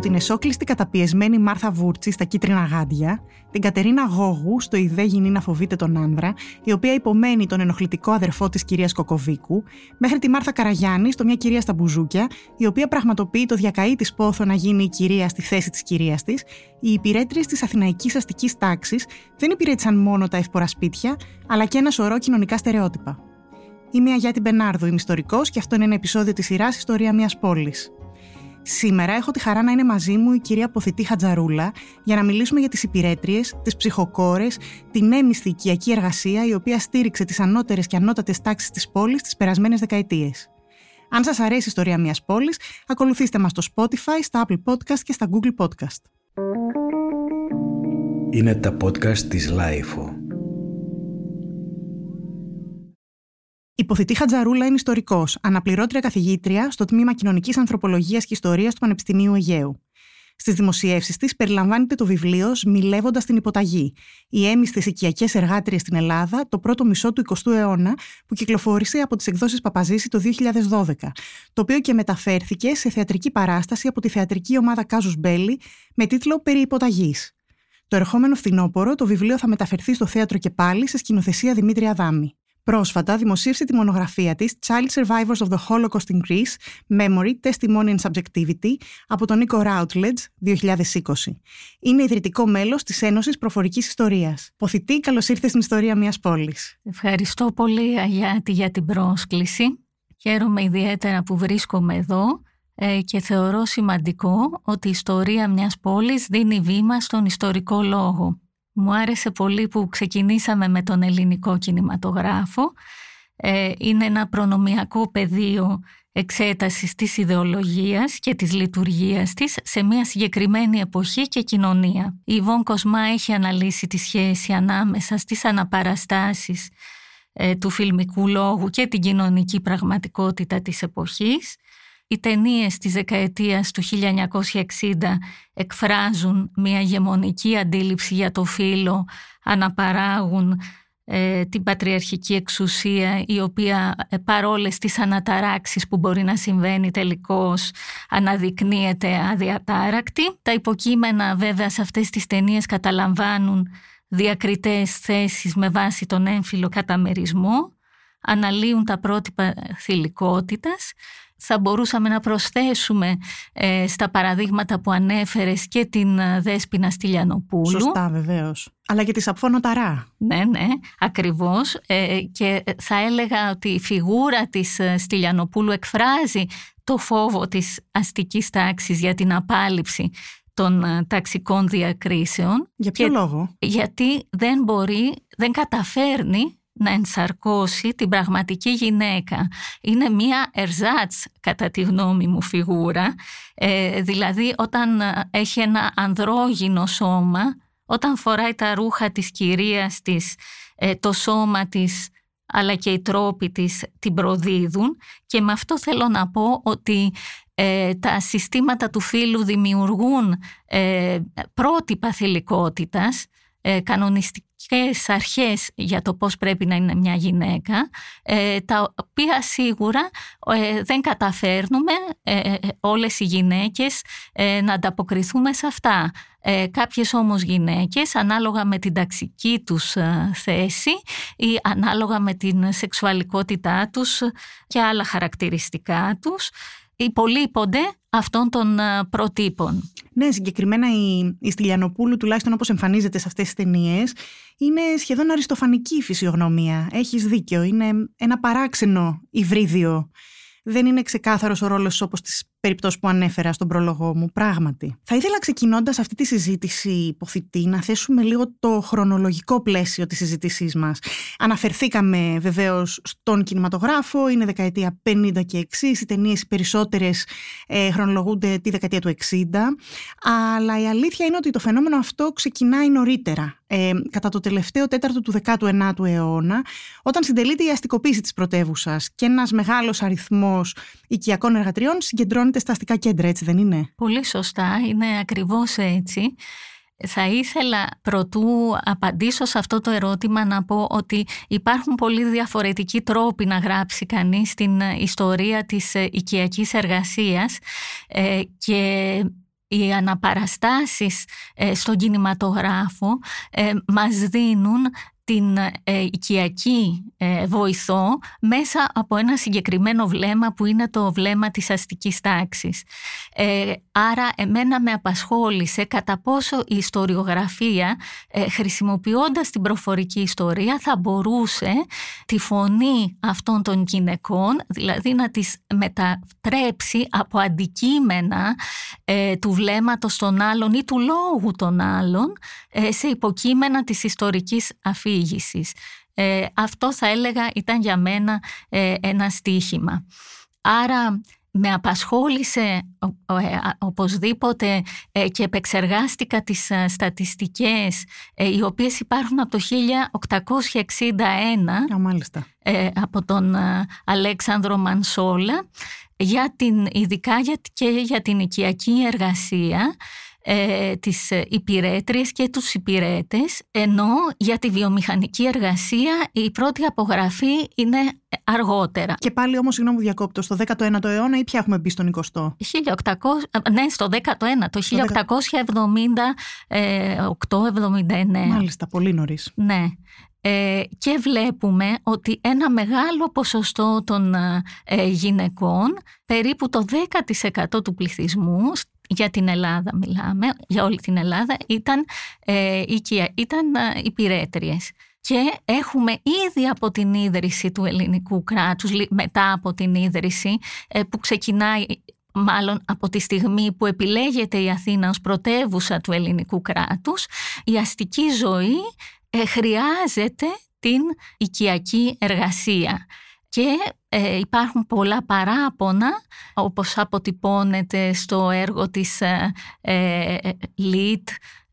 από την εσόκλειστη καταπιεσμένη Μάρθα Βούρτσι στα κίτρινα γάντια, την Κατερίνα Γόγου στο ιδέ γυνή να φοβείται τον άνδρα, η οποία υπομένει τον ενοχλητικό αδερφό της κυρίας Κοκοβίκου, μέχρι τη Μάρθα Καραγιάννη στο μια κυρία στα μπουζούκια, η οποία πραγματοποιεί το διακαή της πόθο να γίνει η κυρία στη θέση της κυρίας της, οι υπηρέτριες της αθηναϊκής αστικής τάξης δεν υπηρέτησαν μόνο τα εύπορα σπίτια, αλλά και ένα σωρό κοινωνικά στερεότυπα. Είμαι η Αγιάτη Μπενάρδου, είμαι ιστορικός και αυτό είναι ένα επεισόδιο της σειράς Ιστορία μιας πόλης. Σήμερα έχω τη χαρά να είναι μαζί μου η κυρία Ποθητή Χατζαρούλα για να μιλήσουμε για τις υπηρέτριες, τις ψυχοκόρες, την έμισθη οικιακή εργασία η οποία στήριξε τις ανώτερες και ανώτατες τάξεις της πόλης τις περασμένες δεκαετίες. Αν σας αρέσει η ιστορία μιας πόλης, ακολουθήστε μας στο Spotify, στα Apple Podcast και στα Google Podcast. Είναι τα podcast της Lifeo. Η Ποθητή Χατζαρούλα είναι ιστορικός, αναπληρώτρια καθηγήτρια στο τμήμα Κοινωνικής Ανθρωπολογίας και Ιστορίας του Πανεπιστημίου Αιγαίου. Στις δημοσιεύσεις της περιλαμβάνεται το βιβλίο Μιλεύοντα την Υποταγή, οι έμιστες οικιακές εργάτριες στην Ελλάδα το πρώτο μισό του 20ου αιώνα, που κυκλοφόρησε από τις εκδόσεις Παπαζήση το 2012, το οποίο και μεταφέρθηκε σε θεατρική παράσταση από τη θεατρική ομάδα Κάζους Μπέλη με τίτλο Περί Υποταγής. Το ερχόμενο φθινόπωρο το βιβλίο θα μεταφερθεί στο θέατρο και πάλι σε σκηνοθεσία Δημήτρη Αδάμη. Πρόσφατα δημοσίευσε τη μονογραφία της Child Survivors of the Holocaust in Greece, Memory, Testimony and Subjectivity από τον Νίκο Routledge 2020. Είναι ιδρυτικό μέλος της Ένωσης Προφορικής Ιστορίας. Ποθητή, καλώς ήρθες στην ιστορία μιας πόλης. Ευχαριστώ πολύ Αγιάτη για την πρόσκληση. Χαίρομαι ιδιαίτερα που βρίσκομαι εδώ ε, και θεωρώ σημαντικό ότι η ιστορία μιας πόλης δίνει βήμα στον ιστορικό λόγο. Μου άρεσε πολύ που ξεκινήσαμε με τον ελληνικό κινηματογράφο. Ε, είναι ένα προνομιακό πεδίο εξέτασης της ιδεολογίας και της λειτουργίας της σε μια συγκεκριμένη εποχή και κοινωνία. Η Βον Κοσμά έχει αναλύσει τη σχέση ανάμεσα στις αναπαραστάσεις ε, του φιλμικού λόγου και την κοινωνική πραγματικότητα της εποχής οι ταινίες της δεκαετίας του 1960 εκφράζουν μια γεμονική αντίληψη για το φύλλο, αναπαράγουν ε, την πατριαρχική εξουσία η οποία ε, παρόλες τις αναταράξεις που μπορεί να συμβαίνει τελικώς αναδεικνύεται αδιατάρακτη. Τα υποκείμενα βέβαια σε αυτές τις ταινίες καταλαμβάνουν διακριτές θέσεις με βάση τον έμφυλο καταμερισμό, αναλύουν τα πρότυπα θηλυκότητας θα μπορούσαμε να προσθέσουμε ε, στα παραδείγματα που ανέφερες και την ε, Δέσποινα Στυλιανοπούλου. Σωστά βεβαίως. Αλλά και τη Σαπφόνο Ταρά. Ναι, ναι, ακριβώς. Ε, και θα έλεγα ότι η φιγούρα της Στυλιανοπούλου εκφράζει το φόβο της αστικής τάξης για την απάλληψη των ταξικών διακρίσεων. Για ποιο λόγο; Γιατί δεν μπορεί, δεν καταφέρνει να ενσαρκώσει την πραγματική γυναίκα. Είναι μία ερζάτς κατά τη γνώμη μου φιγούρα, ε, δηλαδή όταν ε, έχει ένα ανδρόγυνο σώμα, όταν φοράει τα ρούχα της κυρίας της, ε, το σώμα της αλλά και οι τρόποι της την προδίδουν και με αυτό θέλω να πω ότι τα συστήματα του φύλου δημιουργούν ε, πρότυπα θηλυκότητας ε, κανονιστικές αρχές για το πώς πρέπει να είναι μια γυναίκα, ε, τα οποία σίγουρα ε, δεν καταφέρνουμε ε, όλες οι γυναίκες να ανταποκριθούμε σε αυτά. Κάποιες όμως γυναίκες, ανάλογα με την ταξική τους θέση ή ανάλογα με την σεξουαλικότητά τους και άλλα χαρακτηριστικά τους, υπολείπονται αυτών των ε, προτύπων. Ναι, συγκεκριμένα η, η Στυλιανοπούλου, τουλάχιστον όπως εμφανίζεται σε αυτές τις ταινίες, είναι σχεδόν αριστοφανική η φυσιογνωμία. Έχεις δίκιο, είναι ένα παράξενο υβρίδιο. Δεν είναι ξεκάθαρος ο ρόλος όπως τις περιπτώσει που ανέφερα στον πρόλογο μου, πράγματι. Θα ήθελα ξεκινώντας αυτή τη συζήτηση υποθητή να θέσουμε λίγο το χρονολογικό πλαίσιο της συζήτησής μας. Αναφερθήκαμε βεβαίως στον κινηματογράφο, είναι δεκαετία 50 και 60, οι ταινίες οι περισσότερες ε, χρονολογούνται τη δεκαετία του 60, αλλά η αλήθεια είναι ότι το φαινόμενο αυτό ξεκινάει νωρίτερα, ε, κατά το τελευταίο τέταρτο του 19ου αιώνα, όταν συντελείται η αστικοποίηση της πρωτεύουσας και ένας μεγάλος αριθμός οικιακών εργατριών συγκεντρώνει στα αστικά κέντρα, έτσι δεν είναι; Πολύ σωστά, είναι ακριβώς έτσι. Θα ήθελα προτού απαντήσω σε αυτό το ερώτημα να πω ότι υπάρχουν πολύ διαφορετικοί τρόποι να γράψει κανείς την ιστορία της οικιακής εργασίας ε, και οι αναπαραστάσεις ε, στον κινηματογράφο ε, μας δίνουν την ε, οικιακή ε, βοηθό μέσα από ένα συγκεκριμένο βλέμμα που είναι το βλέμμα της αστικής τάξης. Ε, άρα εμένα με απασχόλησε κατά πόσο η ιστοριογραφία ε, χρησιμοποιώντας την προφορική ιστορία θα μπορούσε τη φωνή αυτών των γυναικών, δηλαδή να τις μετατρέψει από αντικείμενα του βλέμματος των άλλων ή του λόγου των άλλων σε υποκείμενα της ιστορικής αφήγησης ε, αυτό θα έλεγα ήταν για μένα ε, ένα στίχημα. Άρα με απασχόλησε ε, οπωσδήποτε και επεξεργάστηκα τις στατιστικές οι οποίες υπάρχουν από το 1861 από τον Αλέξανδρο Μανσόλα για την, ειδικά και για την οικιακή εργασία ε, τις υπηρέτριες και τους υπηρέτες, ενώ για τη βιομηχανική εργασία η πρώτη απογραφή είναι αργότερα. Και πάλι όμως, συγγνώμη που διακόπτω, στο 19ο αιώνα ή πια έχουμε μπει στον 20ο; 1800, ναι, στο 19ο, το 1878-79. Μάλιστα, πολύ νωρίς. Ναι. Ε, και βλέπουμε ότι ένα μεγάλο ποσοστό των ε, γυναικών, περίπου το 10% του πληθυσμού, για την Ελλάδα μιλάμε, για όλη την Ελλάδα, ήταν, ε, ήταν ε, υπηρέτριες. Και έχουμε ήδη από την ίδρυση του ελληνικού κράτους, μετά από την ίδρυση ε, που ξεκινάει μάλλον από τη στιγμή που επιλέγεται η Αθήνα ως πρωτεύουσα του ελληνικού κράτους, η αστική ζωή ε, χρειάζεται την οικιακή εργασία και ε, υπάρχουν πολλά παράπονα όπως αποτυπώνεται στο έργο της ε, ε ΛΙΤ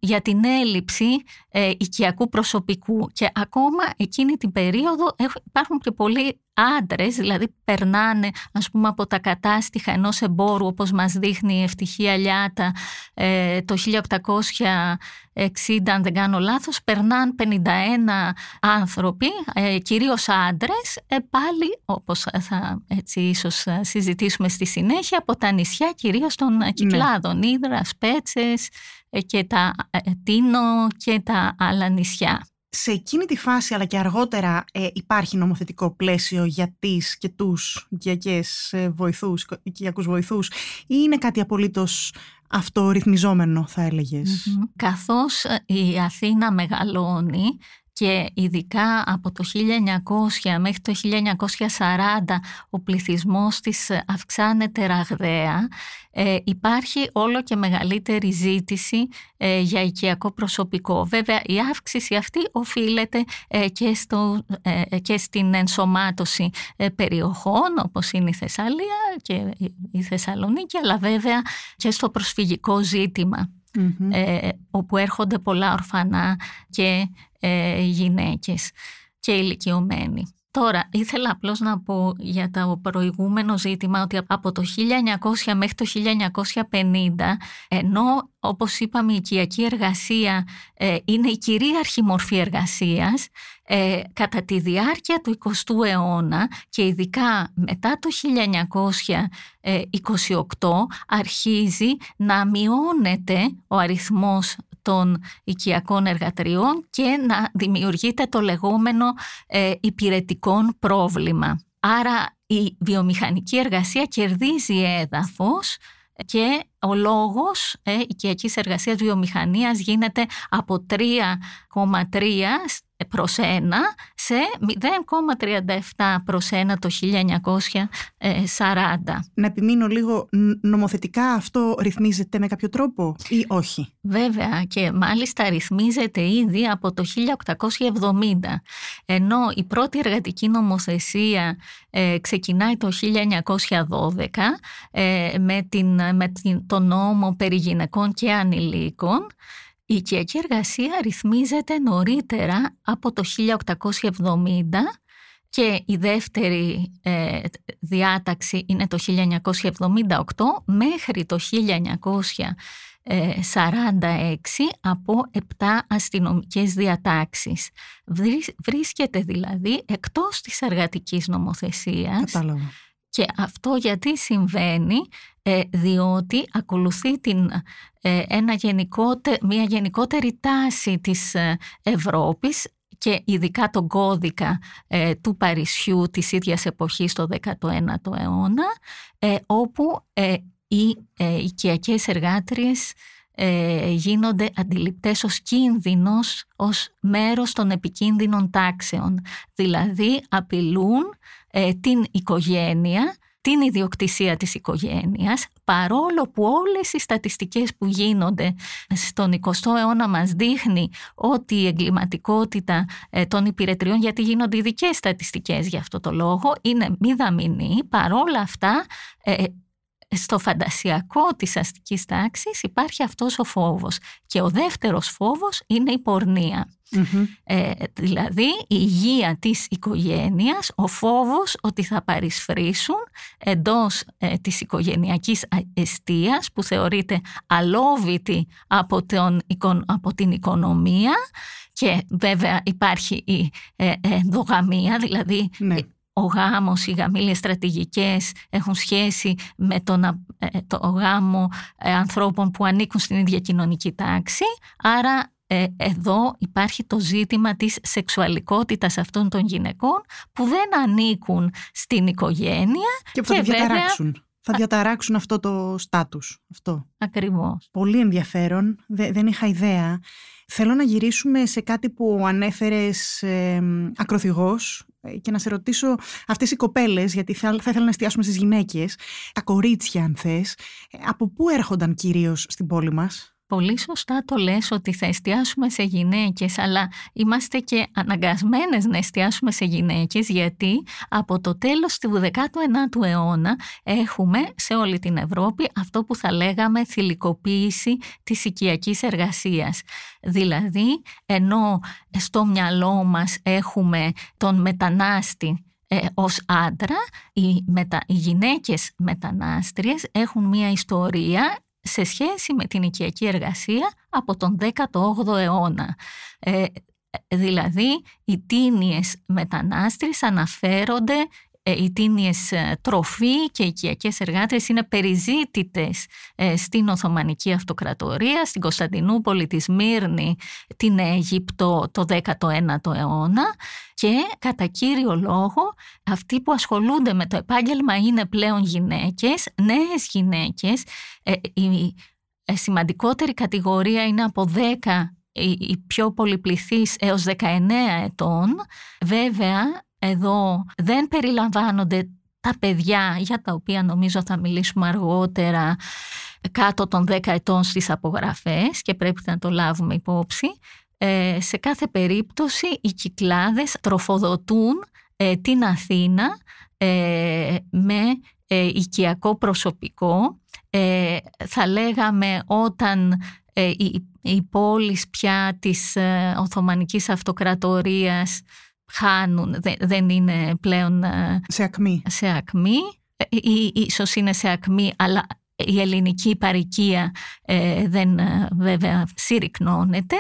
για την έλλειψη ε, οικιακού προσωπικού και ακόμα εκείνη την περίοδο υπάρχουν και πολλοί άντρες, δηλαδή περνάνε ας πούμε από τα κατάστοιχα ενός εμπόρου όπως μας δείχνει η Ευτυχία Λιάτα ε, το 1860 αν δεν κάνω λάθος, περνάνε 51 άνθρωποι, ε, κυρίως άντρες, ε, πάλι όπως θα έτσι ίσως συζητήσουμε στη συνέχεια από τα νησιά κυρίως των ναι. Κυκλάδων, ναι. Ήδρα, Σπέτσες ε, και τα ε, Τίνο και τα άλλα νησιά. Σε εκείνη τη φάση αλλά και αργότερα ε, υπάρχει νομοθετικό πλαίσιο για τις και τους οικιακές ε, βοηθούς, οικιακούς βοηθούς ή είναι κάτι απολύτως αυτορυθμιζόμενο θα ελεγες Καθώς ε, η Αθήνα μεγαλώνει και ειδικά από το 1900 μέχρι το 1940 ο πληθυσμός της αυξάνεται ραγδαία. Ε, υπάρχει όλο και μεγαλύτερη ζήτηση ε, για οικιακό προσωπικό. Βέβαια η αύξηση αυτή οφείλεται ε, και, στο, και στην ενσωμάτωση περιοχών όπως είναι η Θεσσαλία και η Θεσσαλονίκη αλλά βέβαια και στο προσφυγικό ζήτημα. όπου έρχονται πολλά ορφανά και ε, γυναίκες και ηλικιωμένοι. Τώρα, ήθελα απλώς να πω για το προηγούμενο ζήτημα ότι από το 1900 μέχρι το 1950, ενώ όπως είπαμε η οικιακή εργασία ε, είναι η κυρίαρχη μορφή εργασίας, ε, κατά τη διάρκεια του 20ου αιώνα και ειδικά μετά το 1928 αρχίζει να μειώνεται ο αριθμός των οικιακών εργατριών και να δημιουργείται το λεγόμενο ε, υπηρετικών πρόβλημα. Άρα η βιομηχανική εργασία κερδίζει έδαφος και ο λόγος ε, οικιακής εργασίας βιομηχανίας γίνεται από 3,3 προς 1 σε 0,37 προς 1 το 1940. Να επιμείνω λίγο, νομοθετικά αυτό ρυθμίζεται με κάποιο τρόπο ή όχι; Βέβαια και μάλιστα ρυθμίζεται ήδη από το 1870 ενώ η πρώτη εργατική νομοθεσία ε, ξεκινάει το 1912 ε, με, την, με τον νόμο περί γυναικών και ανηλίκων η οικιακή εργασία ρυθμίζεται νωρίτερα από το 1870 και η δεύτερη ε, διάταξη είναι το 1978 μέχρι το 1946 από 7 αστυνομικές διατάξεις. Βρίσκεται δηλαδή εκτός της εργατικής νομοθεσίας. Κατάλαβα Και αυτό γιατί συμβαίνει, ε, διότι ακολουθεί την, ε, ένα μια γενικότερη τάση της ε, Ευρώπης και ειδικά τον κώδικα του Παρισιού της ίδιας εποχής το 19ο αιώνα, όπου οι οικιακές εργάτριες γίνονται αντιληπτές ως κίνδυνος, ως μέρος των επικίνδυνων τάξεων. Δηλαδή απειλούν την οικογένεια την ιδιοκτησία της οικογένειας, παρόλο που όλες οι στατιστικές που γίνονται στον 20ο αιώνα μας δείχνει ότι η εγκληματικότητα ε, των υπηρετριών, γιατί γίνονται ειδικές στατιστικές για αυτό το λόγο, είναι μηδαμινή, παρόλα αυτά ε, στο φαντασιακό της αστικής τάξης υπάρχει αυτός ο φόβος. Και ο δεύτερος φόβος είναι η πορνεια ε, δηλαδή η υγεία της οικογένειας, ο φόβος ότι θα παρισφρήσουν εντός ε, της οικογενειακής αιστείας που θεωρείται αλόβητη από, τον, από την οικονομία και βέβαια υπάρχει η ε, ενδογαμία, δηλαδή ναι ο γάμος, οι γαμήλιες στρατηγικές έχουν σχέση με τον, ε, το γάμο ε, ανθρώπων που ανήκουν στην ίδια κοινωνική τάξη. Άρα ε, εδώ υπάρχει το ζήτημα της σεξουαλικότητας αυτών των γυναικών που δεν ανήκουν στην οικογένεια. Και που θα διαταράξουν. Θα διαταράξουν αυτό το στάτους. Αυτό. Ακριβώς. Πολύ ενδιαφέρον. δεν είχα ιδέα. Θέλω να γυρίσουμε σε κάτι που ανέφερες ε, ακροθυγός και να σε ρωτήσω αυτές οι κοπέλες, γιατί θα, θα ήθελα να εστιάσουμε στις γυναίκες, τα κορίτσια αν θες, ε, από πού έρχονταν κυρίως στην πόλη μας; Πολύ σωστά το λες ότι θα εστιάσουμε σε γυναίκες, αλλά είμαστε και αναγκασμένες να εστιάσουμε σε γυναίκες, γιατί από το τέλος του 19ου αιώνα έχουμε σε όλη την Ευρώπη αυτό που θα λέγαμε θηλυκοποίηση της οικιακής εργασίας. Δηλαδή, ενώ στο μυαλό μας έχουμε τον μετανάστη ε, ως άντρα, οι, μετα, οι γυναίκες μετανάστριες έχουν μία ιστορία σε σχέση με την οικιακή εργασία από τον 18ο αιώνα. Ε, δηλαδή, οι τίνιες μετανάστρες αναφέρονται ε, οι τίνιες ε, τροφή και οι οικιακές εργάτες είναι περιζήτητες ε, στην Οθωμανική Αυτοκρατορία, στην Κωνσταντινούπολη, τη Σμύρνη, την Αίγυπτο το 19ο αιώνα και κατά κύριο λόγο αυτοί που ασχολούνται με το επάγγελμα είναι πλέον γυναίκες, νέες γυναίκες. Η σημαντικότερη κατηγορία είναι από 10 η πιο πολυπληθής έως 19 ετών. Βέβαια, εδώ δεν περιλαμβάνονται τα παιδιά για τα οποία νομίζω θα μιλήσουμε αργότερα κάτω των 10 ετών στις απογραφές και πρέπει να το λάβουμε υπόψη. Ε, σε κάθε περίπτωση οι κυκλάδες τροφοδοτούν ε, την Αθήνα ε, με ε, οικιακό προσωπικό. θα λέγαμε όταν οι, οι πόλεις πια της Οθωμανικής Αυτοκρατορίας χάνουν, δεν είναι πλέον ε, σε ακμή. Σε ακμή. Ε, ή, ίσως είναι σε ακμή, αλλά η ελληνική παροικία ε, δεν βέβαια συρρυκνώνεται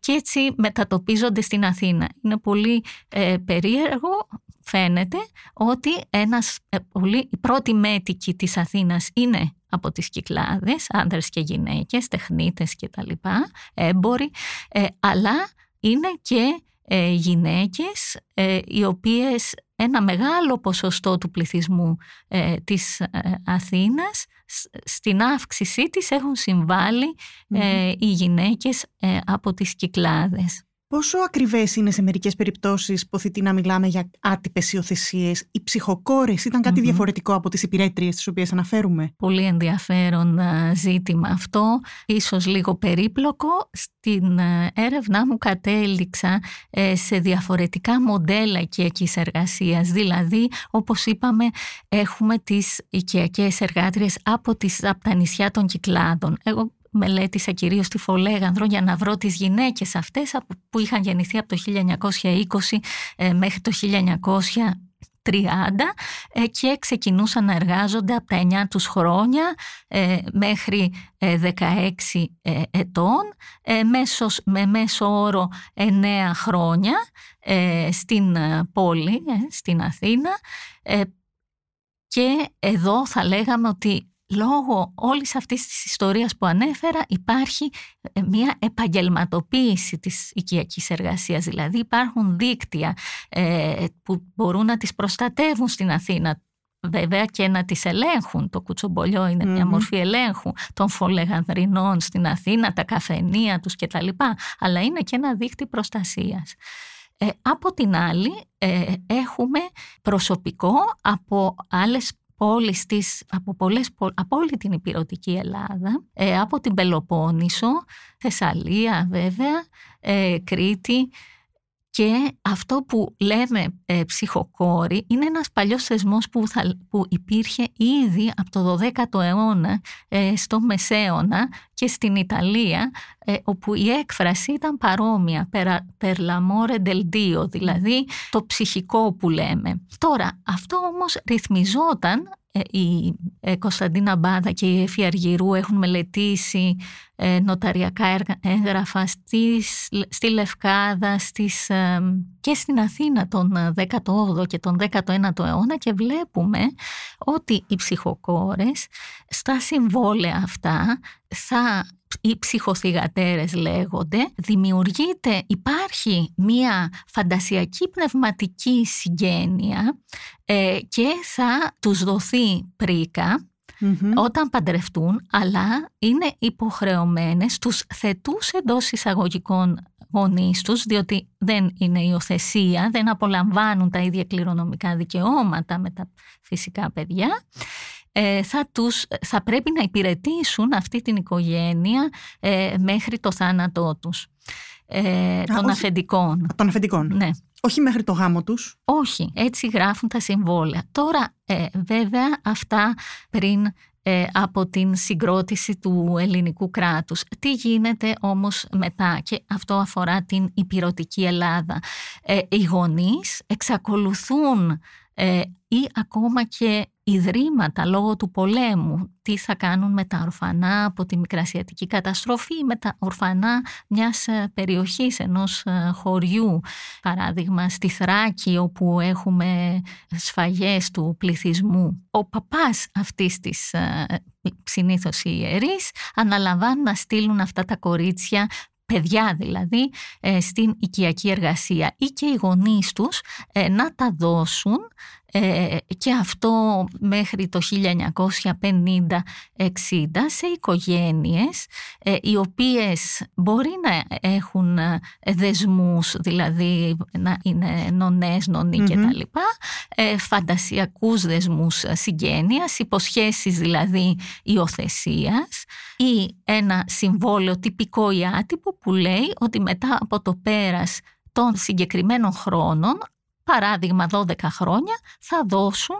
και έτσι μετατοπίζονται στην Αθήνα. Είναι πολύ περίεργο, φαίνεται, ότι ένας, πολύ, η πρώτη μέτικη της Αθήνας είναι από τις Κυκλάδες, άνδρες και γυναίκες, τεχνίτες και τα λοιπά, έμποροι, αλλά είναι και ε, γυναίκες ε, οι οποίες ένα μεγάλο ποσοστό του πληθυσμού ε, της Αθήνας στην αύξησή της έχουν οι γυναίκες από τις Κυκλάδες. Πόσο ακριβές είναι σε μερικές περιπτώσεις, ποθητή να μιλάμε για άτυπες υιοθεσίες; Οι ψυχοκόρες ήταν κάτι διαφορετικό από τις υπηρέτριες τις οποίες αναφέρουμε; Πολύ ενδιαφέρον ζήτημα αυτό. Ίσως λίγο περίπλοκο. Στην έρευνά μου κατέληξα ε, σε διαφορετικά μοντέλα οικιακής εργασίας. Δηλαδή, όπως είπαμε, έχουμε τις οικιακές εργάτριες από, τις, από τα νησιά των Κυκλάδων. Εγώ μελέτησα κυρίως τη Φολέγανδρο για να βρω τις γυναίκες αυτές που είχαν γεννηθεί από το 1920 ε, μέχρι το 1930 ε, και ξεκινούσαν να εργάζονται από τα 9 τους χρόνια ε, μέχρι 16 ετών με μέσο όρο 9 χρόνια στην πόλη, στην Αθήνα και εδώ θα λέγαμε ότι λόγω όλης αυτής της ιστορίας που ανέφερα υπάρχει ε, μια επαγγελματοποίηση της οικιακής εργασίας. Δηλαδή υπάρχουν δίκτυα ε, που μπορούν να τις προστατεύουν στην Αθήνα βέβαια και να τις ελέγχουν. Το κουτσομπολιό είναι μια μορφή ελέγχου των φολεγανδρινών στην Αθήνα, τα καφενεία τους κτλ. Αλλά είναι και ένα δίκτυο προστασίας. Ε, από την άλλη έχουμε προσωπικό από άλλες πόλεις της, από, πολλές, από όλη την υπηρετική Ελλάδα, ε, από την Πελοπόννησο, Θεσσαλία βέβαια, ε, Κρήτη και αυτό που λέμε ε, ψυχοκόρη είναι ένας παλιός θεσμός που, που υπήρχε ήδη από το 12ο αιώνα ε, στο Μεσαίωνα και στην Ιταλία ε, όπου η έκφραση ήταν παρόμοια per l'amore del Dio, δηλαδή το ψυχικό που λέμε. Τώρα αυτό όμως ρυθμιζόταν ε, η ε, Κωνσταντίνα Μπάδα και η Εφη Αργυρού έχουν μελετήσει ε, νοταριακά έγγραφα στις, στη Λευκάδα στις, και στην Αθήνα τον 18ο και τον 19ο αιώνα και βλέπουμε ότι οι ψυχοκόρες στα συμβόλαια αυτά θα οι ψυχοθυγατέρες λέγονται, δημιουργείται, υπάρχει μία φαντασιακή πνευματική συγγένεια ε, και θα τους δοθεί όταν παντρευτούν, αλλά είναι υποχρεωμένες τους θετούς εντός εισαγωγικών γονείς τους, διότι δεν είναι υιοθεσία, δεν απολαμβάνουν τα ίδια κληρονομικά δικαιώματα με τα φυσικά παιδιά ε, θα, τους, θα πρέπει να υπηρετήσουν αυτή την οικογένεια ε, μέχρι το θάνατό τους. Ε, των αφεντικών. Των αφεντικών. Ναι. Όχι μέχρι το γάμο τους. Όχι, έτσι γράφουν τα συμβόλαια. Τώρα ε, βέβαια αυτά πριν ε, από την συγκρότηση του ελληνικού κράτους. Τι γίνεται όμως μετά; Και αυτό αφορά την υπηρετική Ελλάδα. Ε, οι γονείς εξακολουθούν ε, ή ακόμα και ιδρύματα λόγω του πολέμου. Τι θα κάνουν με τα ορφανά από τη Μικρασιατική καταστροφή, με τα ορφανά μιας ε, περιοχής, ενός ε, χωριού. Παράδειγμα στη Θράκη όπου έχουμε σφαγές του πληθυσμού. Ο παπάς αυτής της συνήθως ιερής αναλαμβάνουν να στείλουν αυτά τα κορίτσια παιδιά δηλαδή στην οικιακή εργασία ή και οι γονείς τους να τα δώσουν ε, και αυτό μέχρι το 1950-60 σε οικογένειες ε, οι οποίες μπορεί να έχουν ε, δεσμούς, δηλαδή να είναι νονές, νονοί mm-hmm. κτλ. Ε, φαντασιακούς δεσμούς συγγένειας, υποσχέσεις δηλαδή υιοθεσίας ή ένα συμβόλαιο τυπικό ή άτυπο που λέει ότι μετά από το πέρας των συγκεκριμένων χρόνων παράδειγμα 12 χρόνια, θα δώσουν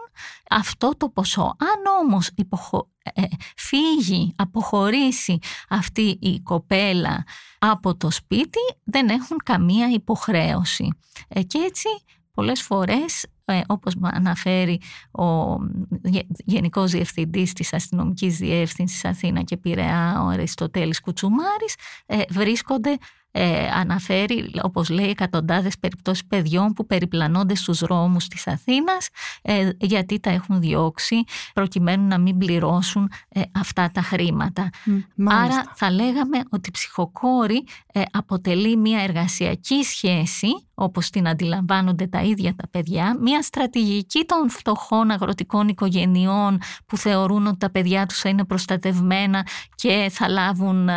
αυτό το ποσό. Αν όμως υποχω... Ε, φύγει, αποχωρήσει αυτή η κοπέλα από το σπίτι, δεν έχουν καμία υποχρέωση. Ε, και έτσι πολλές φορές ε, όπως αναφέρει ο Γενικός Διευθυντής της Αστυνομικής Διεύθυνσης Αθήνα και Πειραιά, ο Αριστοτέλης Κουτσουμάρης, βρίσκονται ε, αναφέρει, όπως λέει, εκατοντάδες περιπτώσεις παιδιών που περιπλανώνται στους δρόμους της Αθήνας ε, γιατί τα έχουν διώξει προκειμένου να μην πληρώσουν ε, αυτά τα χρήματα. Άρα θα λέγαμε ότι η ψυχοκόρη ε, αποτελεί μια εργασιακή σχέση όπως την αντιλαμβάνονται τα ίδια τα παιδιά, μια στρατηγική των φτωχών αγροτικών οικογενειών που θεωρούν ότι τα παιδιά τους θα είναι προστατευμένα και θα λάβουν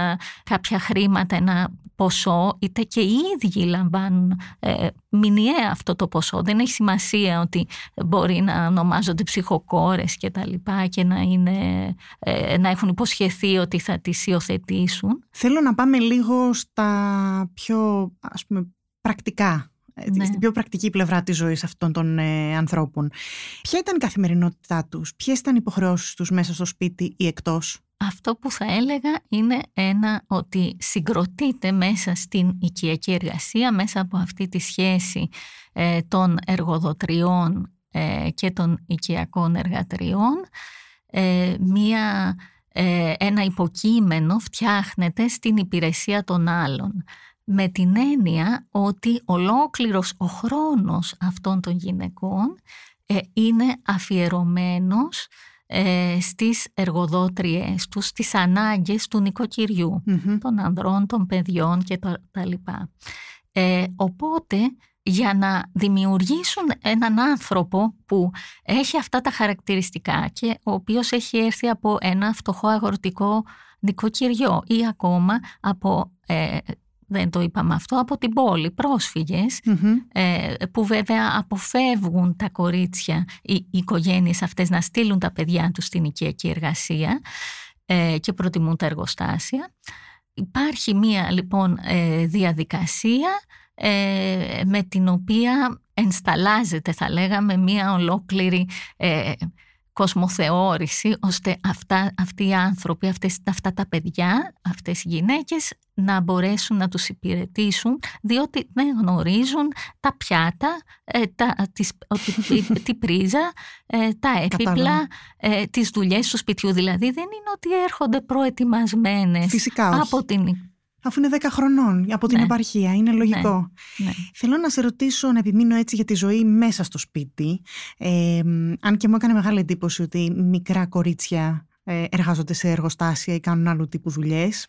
κάποια χρήματα, ένα ποσό, είτε και οι ίδιοι λαμβάνουν ε, μηνιαία αυτό το ποσό. Δεν έχει σημασία ότι μπορεί να ονομάζονται ψυχοκόρες και τα λοιπά και να, είναι, ε, να έχουν υποσχεθεί ότι θα τις υιοθετήσουν. Θέλω να πάμε λίγο στα πιο ας πούμε, πρακτικά ε, ναι. στην πιο πρακτική πλευρά της ζωής αυτών των ε, ανθρώπων. Ποια ήταν η καθημερινότητά τους, ποιες ήταν οι υποχρεώσεις τους μέσα στο σπίτι ή εκτός; Αυτό που θα έλεγα είναι ένα ότι συγκροτείται μέσα στην οικιακή εργασία, μέσα από αυτή τη σχέση ε, των εργοδοτριών ε, και των οικιακών εργατριών, ε, μία, ένα υποκείμενο φτιάχνεται στην υπηρεσία των άλλων. Με την έννοια ότι ολόκληρος ο χρόνος αυτών των γυναικών ε, είναι αφιερωμένος ε, στις εργοδότριές τους, στις ανάγκες του νοικοκυριου των ανδρών, των παιδιών και τα λοιπά. Ε, οπότε για να δημιουργήσουν έναν άνθρωπο που έχει αυτά τα χαρακτηριστικά και ο οποίος έχει έρθει από ένα φτωχό αγροτικό νοικοκυριό ή ακόμα από ε, δεν το είπαμε αυτό, από την πόλη, ε, που βέβαια αποφεύγουν τα κορίτσια, οι, οι οικογένειες αυτές να στείλουν τα παιδιά τους στην οικιακή εργασία ε, και προτιμούν τα εργοστάσια. Υπάρχει μία λοιπόν ε, διαδικασία με την οποία ενσταλάζεται θα λέγαμε μία ολόκληρη κοσμοθεώρηση ώστε αυτά, αυτοί οι άνθρωποι, αυτές, αυτά τα παιδιά, αυτές οι γυναίκες να μπορέσουν να τους υπηρετήσουν διότι δεν γνωρίζουν τα πιάτα, ε, τα, τις, τη, πρίζα, ε, τα έπιπλα, ε, τις δουλειές του σπιτιού. Δηλαδή δεν είναι ότι έρχονται προετοιμασμένες από την Αφού είναι 10 χρονών από την ναι. επαρχία, είναι λογικό. Ναι. ναι. Θέλω να σε ρωτήσω, να επιμείνω έτσι για τη ζωή μέσα στο σπίτι. Ε, αν και μου έκανε μεγάλη εντύπωση ότι μικρά κορίτσια ε, εργάζονται σε εργοστάσια ή κάνουν άλλου τύπου δουλειές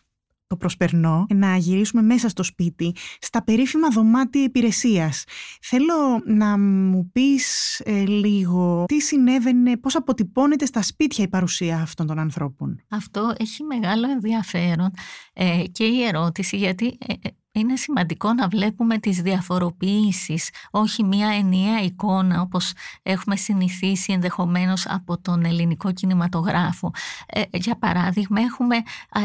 το προσπερνώ, να γυρίσουμε μέσα στο σπίτι, στα περίφημα δωμάτια υπηρεσίας. Θέλω να μου πεις ε, λίγο τι συνέβαινε, πώς αποτυπώνεται στα σπίτια η παρουσία αυτών των ανθρώπων. Αυτό έχει μεγάλο ενδιαφέρον ε, και η ερώτηση γιατί ε, είναι σημαντικό να βλέπουμε τις διαφοροποιήσεις, όχι μία ενιαία εικόνα όπως έχουμε συνηθίσει ενδεχομένως από τον ελληνικό κινηματογράφο. Ε, για παράδειγμα έχουμε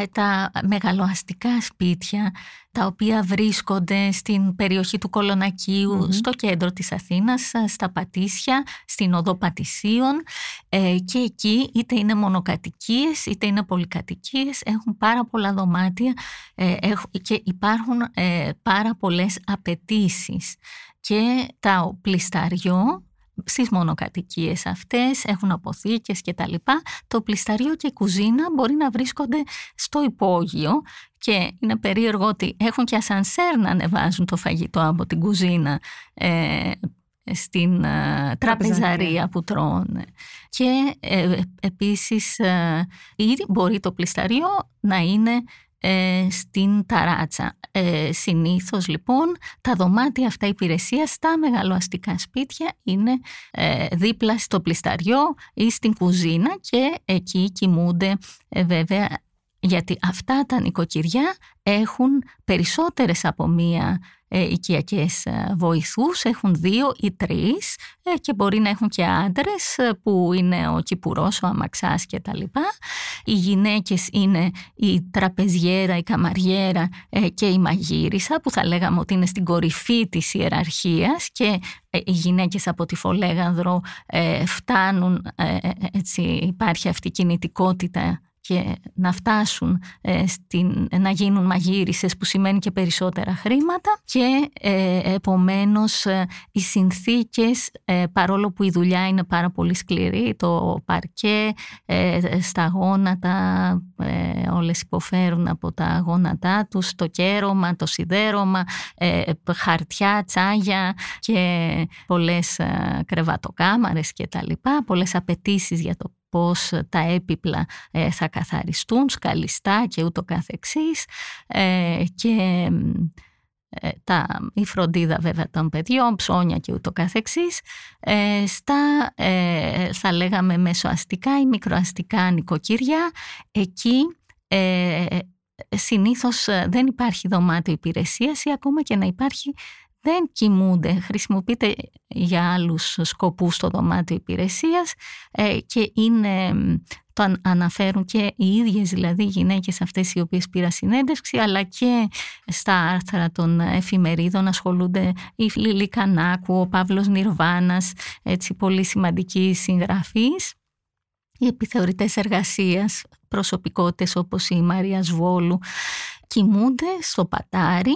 ε, τα μεγαλοαστικά σπίτια τα οποία βρίσκονται στην περιοχή του κολονακιου στο κέντρο της Αθήνας, στα Πατήσια, στην Οδό Πατησίων. Ε, και εκεί είτε είναι μονοκατοικίες είτε είναι πολυκατοικίες, έχουν πάρα πολλά δωμάτια. Ε, και υπάρχουν ε, πάρα πολλές απαιτήσεις. Και τα πλισταριό στις μονοκατοικίες αυτές, έχουν αποθήκες και τα λοιπά. Το πλισταριό και η κουζίνα μπορεί να βρίσκονται στο υπόγειο και είναι περίεργο ότι έχουν και ασανσέρ να ανεβάζουν το φαγητό από την κουζίνα ε, στην ε, τραπεζαρία που τρώνε. Και ε, επίσης ε, μπορεί το πλισταριό να είναι ε, στην ταράτσα. Ε, συνήθως λοιπόν τα δωμάτια αυτά υπηρεσίας στα μεγαλοαστικά σπίτια είναι ε, δίπλα στο πλισταριό ή στην κουζίνα και εκεί κοιμούνται ε, βέβαια γιατί αυτά τα νοικοκυριά έχουν περισσότερες από μία ε, οικιακές ε, βοηθούς, έχουν δύο ή τρεις ε, και μπορεί να έχουν και άντρες που είναι ο κυπουρός, ο αμαξάς και τα λοιπά. Οι γυναίκες είναι η τραπεζιέρα, η καμαριέρα και η μαγείρισα που θα λέγαμε ότι είναι στην κορυφή της ιεραρχίας και οι γυναίκες από τη Φολέγανδρο φτάνουν, έτσι υπάρχει αυτή η κινητικότητα και να φτάσουν ε, στην, να γίνουν μαγείρισες που σημαίνει και περισσότερα χρήματα και ε, επομένως ε, οι συνθήκες ε, παρόλο που η δουλειά είναι πάρα πολύ σκληρή το παρκέ, στα γόνατα όλες υποφέρουν από τα γόνατά τους το κέρωμα, το σιδέρωμα χαρτιά, τσάγια και πολλές κρεβατοκάμαρες και τα λοιπά πολλές απαιτήσεις για το πώς τα έπιπλα ε, θα καθαριστούν, σκαλιστά και ούτω καθεξής. Ε, και ε, τα, η φροντίδα βέβαια των παιδιών, ψώνια και ούτω καθεξής, στα θα λέγαμε μεσοαστικά ή μικροαστικά νοικοκυριά, εκεί συνήθως δεν υπάρχει δωμάτιο υπηρεσίας ή ακόμα και να υπάρχει δεν κοιμούνται, χρησιμοποιείται για άλλους σκοπούς στο δωμάτιο υπηρεσίας ε, και είναι, το αναφέρουν και οι ίδιες δηλαδή οι γυναίκες αυτές οι οποίες πήρα συνέντευξη αλλά και στα άρθρα των εφημερίδων ασχολούνται η Λίλη Κανάκου, ο Παύλος Νιρβάνας, έτσι πολύ σημαντικοί συγγραφείς. Οι επιθεωρητές εργασίας, προσωπικότητες όπως η Μαρία Σβόλου κοιμούνται στο πατάρι,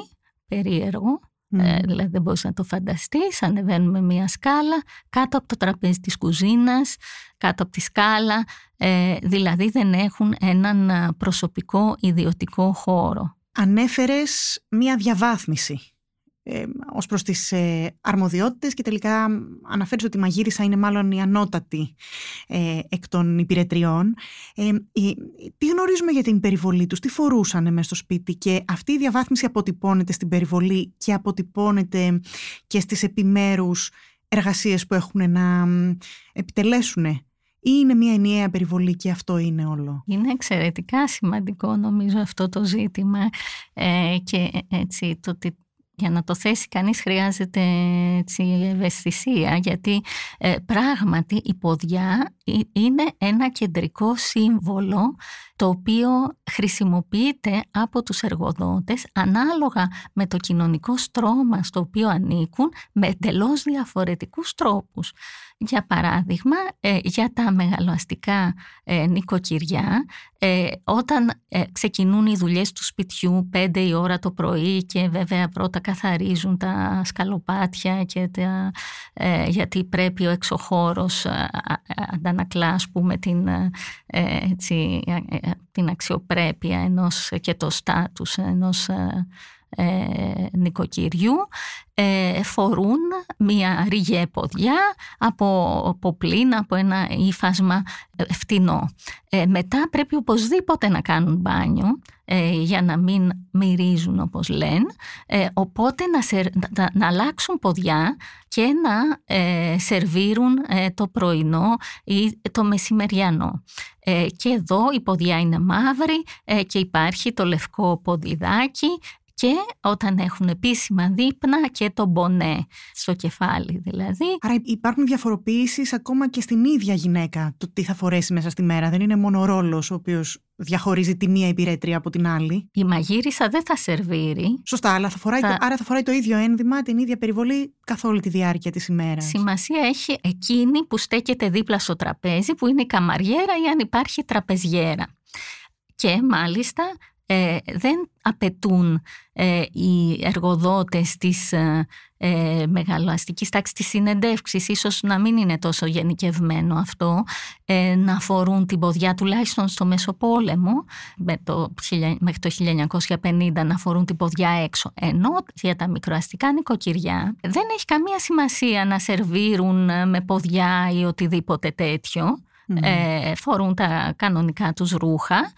περίεργο, ε, δηλαδή δεν μπορείς να το φανταστείς, ανεβαίνουμε μία σκάλα κάτω από το τραπέζι της κουζίνας, κάτω από τη σκάλα, ε, δηλαδή δεν έχουν έναν ε, προσωπικό ιδιωτικό χώρο. Ανέφερες μία διαβάθμιση ε, ως προς τις ε, αρμοδιότητες και τελικά αναφέρεις ότι η μαγείρισα είναι μάλλον η ανώτατη ε, εκ των υπηρετριών. Ε, τι γνωρίζουμε για την περιβολή τους, τι φορούσαν μέσα στο σπίτι και αυτή η διαβάθμιση αποτυπώνεται στην περιβολή και αποτυπώνεται και στις επιμέρους εργασίες που έχουν να επιτελέσουν ή είναι μια ενιαία περιβολή και αυτό είναι όλο; Είναι εξαιρετικά σημαντικό νομίζω αυτό το ζήτημα ε, και έτσι το ότι για να το θέσει κανείς χρειάζεται έτσι, ευαισθησία γιατί ε, πράγματι η ποδιά είναι ένα κεντρικό σύμβολο το οποίο χρησιμοποιείται από τους εργοδότες ανάλογα με το κοινωνικό στρώμα στο οποίο ανήκουν με εντελώς διαφορετικούς τρόπους. Για παράδειγμα, ε, για τα μεγαλοαστικά ε, νοικοκυριά, ε, όταν ξεκινούν οι δουλειές του σπιτιού πέντε η ώρα το πρωί και βέβαια πρώτα καθαρίζουν τα σκαλοπάτια και τα, γιατί πρέπει ο εξωχώρος αντανακλά ας πούμε την, έτσι, την αξιοπρέπεια ενός και το στάτους ενός ε, νοικοκυριού ε, φορούν μία ρίγε ποδιά από ποπλίνα, από ένα ύφασμα ε, φτηνό. Ε, μετά πρέπει οπωσδήποτε να κάνουν μπάνιο ε, για να μην μυρίζουν όπως λένε, οπότε να, να, να, αλλάξουν ποδιά και να σερβίρουν το πρωινό ή το μεσημεριανό. και εδώ η ποδιά είναι μαύρη και υπάρχει το λευκό ποδιδάκι και όταν έχουν επίσημα δείπνα και το μπονέ στο κεφάλι δηλαδή. Άρα υπάρχουν διαφοροποιήσεις ακόμα και στην ίδια γυναίκα το τι θα φορέσει μέσα στη μέρα. Δεν είναι μόνο ο ρόλος ο οποίος διαχωρίζει τη μία υπηρέτρια από την άλλη. Η μαγείρισα δεν θα σερβίρει. Σωστά, αλλά θα φοράει θα... Το, άρα θα φοράει το ίδιο ένδυμα, την ίδια περιβολή καθ' όλη τη διάρκεια της ημέρας. Σημασία έχει εκείνη που στέκεται δίπλα στο τραπέζι που είναι η καμαριέρα ή αν υπάρχει τραπεζιέρα. Και μάλιστα ε, δεν απαιτούν ε, οι εργοδότες της ε, ε, μεγαλοαστικής τάξης της συνεντεύξης, ίσως να μην είναι τόσο γενικευμένο αυτό, ε, να φορούν την ποδιά τουλάχιστον στο Μεσοπόλεμο, με το, μέχρι το 1950 να φορούν την ποδιά έξω, ενώ για τα μικροαστικά νοικοκυριά δεν έχει καμία σημασία να σερβίρουν με ποδιά ή οτιδήποτε τέτοιο. Ε, φορούν τα κανονικά τους ρούχα.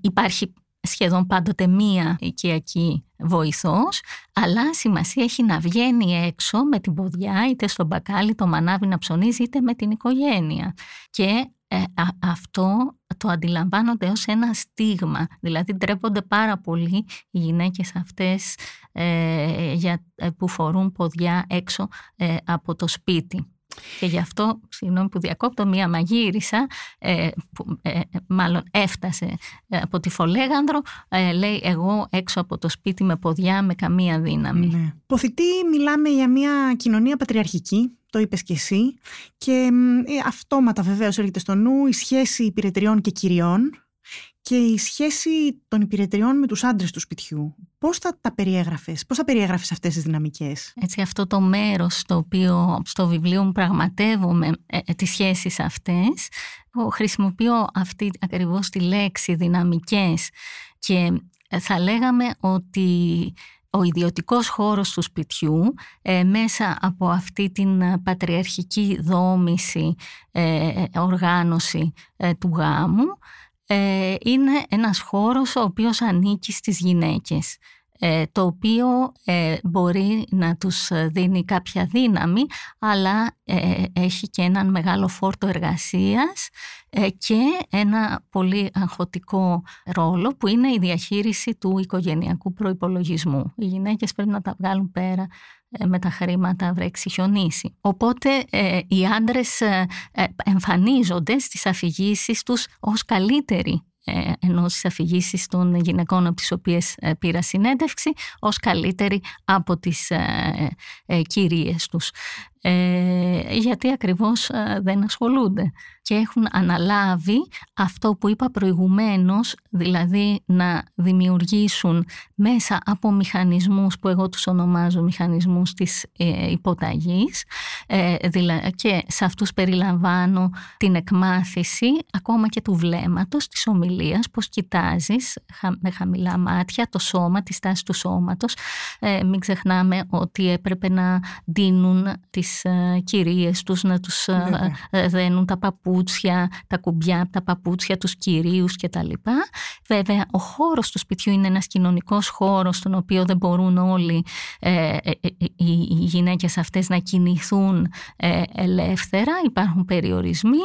Υπάρχει σχεδόν πάντοτε μία οικιακή βοηθός, αλλά σημασία έχει να βγαίνει έξω με την ποδιά, είτε στο μπακάλι, το μανάβι να ψωνίζει, είτε με την οικογένεια. Και ε, αυτό το αντιλαμβάνονται ως ένα στίγμα, δηλαδή ντρέπονται πάρα πολύ οι γυναίκες αυτές ε, για, ε, που φορούν ποδιά έξω από το σπίτι. Και γι' αυτό, συγγνώμη που διακόπτω, μία μαγείρισα, ε, που ε, μάλλον έφτασε ε, από τη Φολέγανδρο, ε, λέει εγώ έξω από το σπίτι με ποδιά με καμία δύναμη. Ναι. Ποθητή μιλάμε για μια κοινωνία πατριαρχική, το είπες και εσύ, και αυτόματα βεβαίως έρχεται στο νου η σχέση υπηρετριών και κυριών, και η σχέση των υπηρετριών με τους άντρες του σπιτιού. Πώς θα τα περιέγραφες, πώς θα περιέγραφες αυτές τις δυναμικές; Έτσι αυτό το μέρος στο οποίο στο βιβλίο μου πραγματεύομαι ε, ε, τις σχέσεις αυτές, χρησιμοποιώ αυτή ακριβώς τη λέξη δυναμικές και ε, θα λέγαμε ότι ο ιδιωτικός χώρος του σπιτιού ε, μέσα από αυτή την πατριαρχική δόμηση, οργάνωση του γάμου ε, είναι ένας χώρος ο οποίος ανήκει στις γυναίκες. ε, το οποίο ε, μπορεί να τους δίνει κάποια δύναμη αλλά έχει και έναν μεγάλο φόρτο εργασίας και ένα πολύ αγχωτικό ρόλο που είναι η διαχείριση του οικογενειακού προϋπολογισμού. Οι γυναίκες πρέπει να τα βγάλουν πέρα ε, με τα χρήματα βρέξει χιονίσει. Οπότε ε, οι άντρες ε, εμφανίζονται στις αφηγήσεις τους ως καλύτεροι ενώ στις αφηγήσει των γυναικών από τις οποίες πήρα συνέντευξη ως καλύτεροι από τις κυρίες τους. Ε, γιατί ακριβώς ε, δεν ασχολούνται και έχουν αναλάβει αυτό που είπα προηγουμένως, δηλαδή να δημιουργήσουν μέσα από μηχανισμούς που εγώ τους ονομάζω μηχανισμούς της ε, υποταγής ε, και σε αυτούς περιλαμβάνω την εκμάθηση ακόμα και του βλέμματος, της ομιλίας, πώς κοιτάζεις με χαμηλά μάτια το σώμα, τη στάση του σώματος. Ε, μην ξεχνάμε ότι έπρεπε να δίνουν τις ε, κυρίες τους, να τους ε, δένουν τα παπούτσια, τα κουμπιά, τα παπούτσια, τους κυρίους κτλ. Βέβαια, ο χώρος του σπιτιού είναι ένας κοινωνικός χώρος στον οποίο δεν μπορούν όλοι ε, οι γυναίκες αυτές να κινηθούν ελεύθερα, υπάρχουν περιορισμοί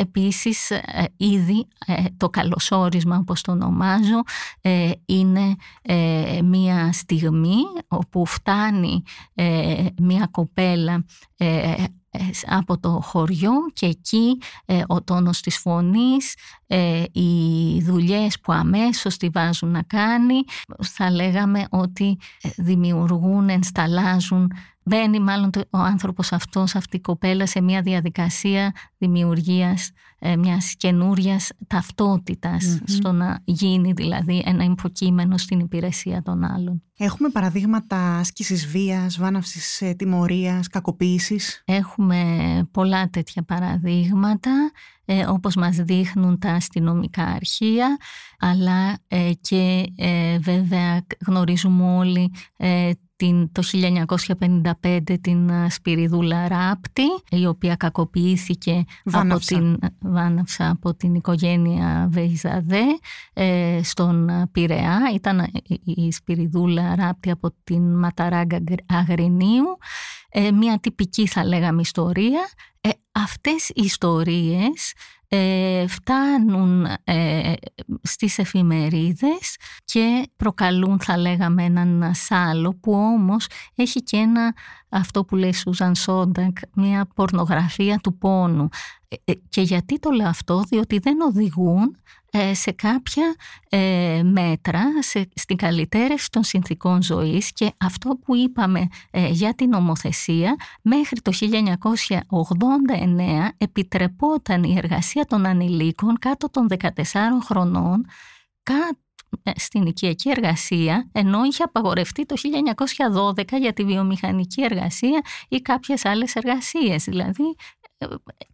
Επίσης, ε, ήδη ε, το καλωσόρισμα, όπως το ονομάζω, ε, είναι μία στιγμή όπου φτάνει μία κοπέλα από το χωριό και εκεί ο τόνος της φωνής, οι δουλειές που αμέσως τη βάζουν να κάνει, θα λέγαμε ότι δημιουργούν, ενσταλάζουν μπαίνει μάλλον ο άνθρωπος αυτός, αυτή η κοπέλα σε μια διαδικασία δημιουργίας ε, μιας καινούρια στο να γίνει δηλαδή ένα υποκείμενο στην υπηρεσία των άλλων. Έχουμε παραδείγματα άσκησης βίας, βάναυσης ε, τιμωρίας, κακοποίησης; Έχουμε πολλά τέτοια παραδείγματα ε, όπως μας δείχνουν τα αστυνομικά αρχεία αλλά ε, και ε, βέβαια γνωρίζουμε όλοι την, το 1955 την Σπυριδούλα Ράπτη, η οποία κακοποιήθηκε από την, βάναυσα από την οικογένεια Βεϊζαδέ ε, στον Πειραιά. Ήταν η Σπυριδούλα Ράπτη από την Ματαράγκα Αγρινίου. Ε, μια τυπική θα λέγαμε ιστορία. Ε, αυτές οι ιστορίες ε, φτάνουν ε, στις εφημερίδες και προκαλούν θα λέγαμε έναν σάλο που όμως έχει και ένα αυτό που λέει Σούζαν Σόντακ μια πορνογραφία του πόνου. Ε, και γιατί το λέω αυτό διότι δεν οδηγούν ε, σε κάποια ε, μέτρα σε, στην καλυτέρευση των συνθήκων ζωής. Και αυτό που είπαμε ε, για την ομοθεσία μέχρι το 1989 επιτρεπόταν η εργασία των ανηλίκων κάτω των 14 χρονών στην οικιακή εργασία, ενώ είχε απαγορευτεί το 1912 για τη βιομηχανική εργασία ή κάποιες άλλες εργασίες. Δηλαδή,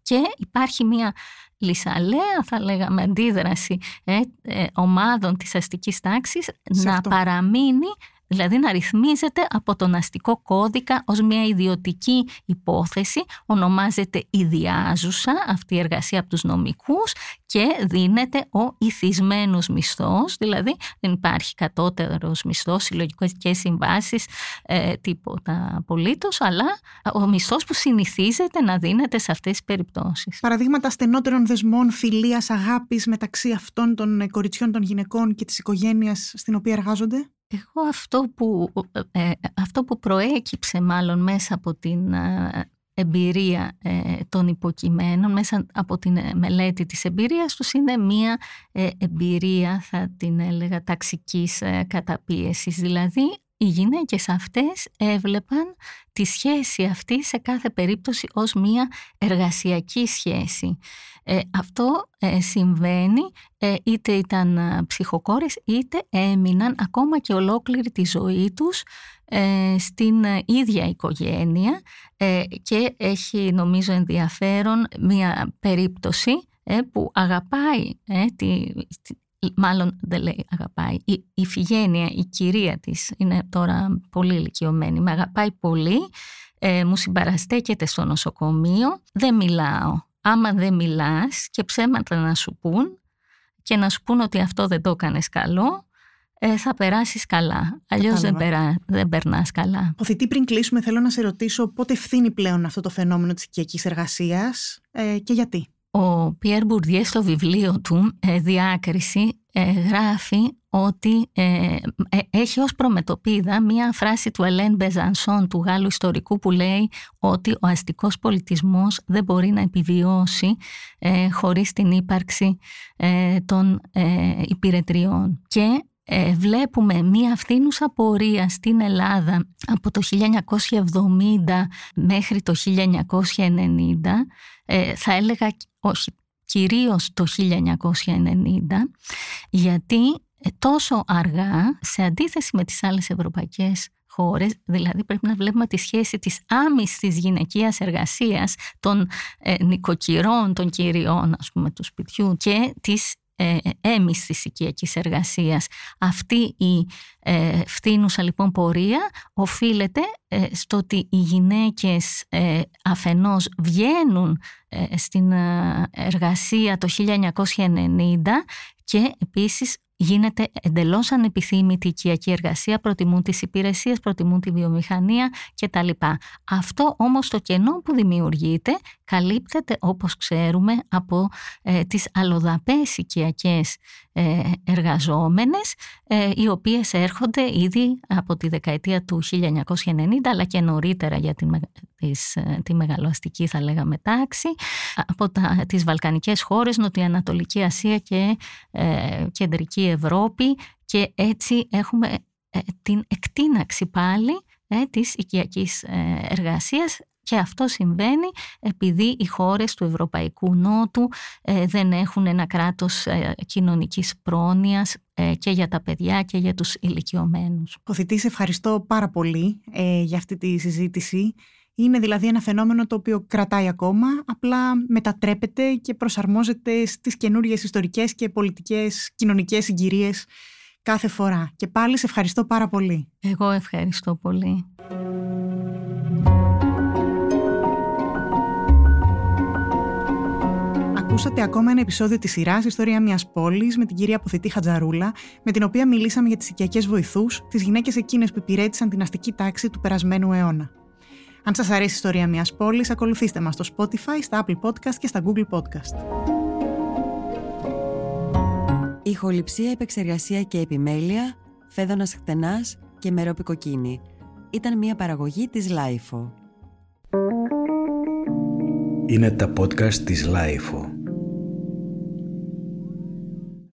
και υπάρχει μια λυσαλέα θα λέγαμε αντίδραση ε, ε, ομάδων της αστικής τάξης να παραμείνει δηλαδή να ρυθμίζεται από τον αστικό κώδικα ως μια ιδιωτική υπόθεση, ονομάζεται ιδιάζουσα αυτή η εργασία από τους νομικούς και δίνεται ο ηθισμένος μισθός, δηλαδή δεν υπάρχει κατώτερος μισθός, συλλογικές συμβάσεις, ε, τίποτα απολύτως, αλλά ο μισθός που συνηθίζεται να δίνεται σε αυτές τις περιπτώσεις. Παραδείγματα στενότερων δεσμών, φιλίας, αγάπης μεταξύ αυτών των κοριτσιών, των γυναικών και της οικογένειας στην οποία εργάζονται; Εγώ αυτό που, ε, αυτό που προέκυψε μάλλον μέσα από την ε, εμπειρία ε, των υποκειμένων, μέσα από την μελέτη της εμπειρίας τους είναι μία εμπειρία, θα την έλεγα, ταξικής καταπίεσης. Δηλαδή οι γυναίκες αυτές έβλεπαν τη σχέση αυτή σε κάθε περίπτωση ως μία εργασιακή σχέση. Ε, αυτό ε, συμβαίνει ε, είτε ήταν ψυχοκόρες είτε έμειναν ακόμα και ολόκληρη τη ζωή τους στην ίδια οικογένεια και έχει νομίζω ενδιαφέρον μία περίπτωση που αγαπάει τη, μάλλον δεν λέει αγαπάει, η Ιφηγένεια, η κυρία της, είναι τώρα πολύ ηλικιωμένη, με αγαπάει πολύ, ε, μου συμπαραστέκεται στο νοσοκομείο, δεν μιλάω. Άμα δεν μιλάς και ψέματα να σου πούν και να σου πούν ότι αυτό δεν το έκανες καλό, ε, θα περάσεις καλά. Αλλιώς δεν, περά, δεν περνάς καλά. Ποθητή πριν κλείσουμε θέλω να σε ρωτήσω πότε ευθύνει πλέον αυτό το φαινόμενο της οικιακής εργασίας ε, και γιατί. Ο Πιέρ Μπουρδιέ στο βιβλίο του ε, «Διάκριση» ε, γράφει ότι ε, έχει ως προμετωπίδα μία φράση του Ελέν Μπεζανσόν, του Γάλλου ιστορικού, που λέει ότι ο αστικός πολιτισμός δεν μπορεί να επιβιώσει χωρίς την ύπαρξη των υπηρετριών. Και ε, βλέπουμε μία φθήνουσα πορεία στην Ελλάδα από το 1970 μέχρι το 1990, ε, θα έλεγα όχι, κυρίως το 1990, γιατί τόσο αργά, σε αντίθεση με τις άλλες ευρωπαϊκές χώρες, δηλαδή πρέπει να βλέπουμε τη σχέση της άμυσης γυναικείας εργασίας των ε, νοικοκυρών, των κυριών ας πούμε του σπιτιού και της ε, έμισης οικιακής εργασίας. Αυτή η ε, φτύνουσα λοιπόν πορεία οφείλεται ε, στο ότι οι γυναίκες ε, αφενός βγαίνουν ε, στην εργασία το 1990 και επίσης γίνεται εντελώς ανεπιθύμητη οικιακή εργασία, προτιμούν τις υπηρεσίες, προτιμούν τη βιομηχανία κτλ. Αυτό όμως το κενό που δημιουργείται καλύπτεται όπως ξέρουμε από ε, τις αλλοδαπές οικιακές ε, εργαζόμενες ε, οι οποίες έρχονται ήδη από τη δεκαετία του 1990 αλλά και νωρίτερα για τη, ε, τη μεγαλοαστική θα λέγαμε τάξη από τα, τις Βαλκανικές χώρες, Νοτιοανατολική Ασία και ε, Κεντρική Ευρώπη. Και έτσι έχουμε την εκτείναξη πάλι ε, της οικιακής εργασίας και αυτό συμβαίνει επειδή οι χώρες του Ευρωπαϊκού Νότου ε, δεν έχουν ένα κράτος ε, κοινωνικής πρόνοιας ε, και για τα παιδιά και για τους ηλικιωμένους. Ποθητή, σε ευχαριστώ πάρα πολύ για αυτή τη συζήτηση. Είναι δηλαδή ένα φαινόμενο το οποίο κρατάει ακόμα, απλά μετατρέπεται και προσαρμόζεται στις καινούργιες ιστορικές και πολιτικές κοινωνικές συγκυρίες κάθε φορά. Και πάλι σε ευχαριστώ πάρα πολύ. Εγώ ευχαριστώ πολύ. Ακούσατε ακόμα ένα επεισόδιο της σειράς Ιστορία μιας πόλης με την κυρία Αποθητή Χατζαρούλα, με την οποία μιλήσαμε για τις οικιακές βοηθούς, τις γυναίκες εκείνες που υπηρέτησαν την αστική τάξη του περασμένου αιώνα. Αν σας αρέσει η ιστορία μιας πόλης, ακολουθήστε μας στο Spotify, στα Apple Podcast και στα Google Podcast. Ηχοληψία, επεξεργασία και επιμέλεια, Φαίδωνας Κτενάς και Μερόπη Κοκκίνη. Ήταν μια παραγωγή της LiFO. Είναι τα podcast της LiFO.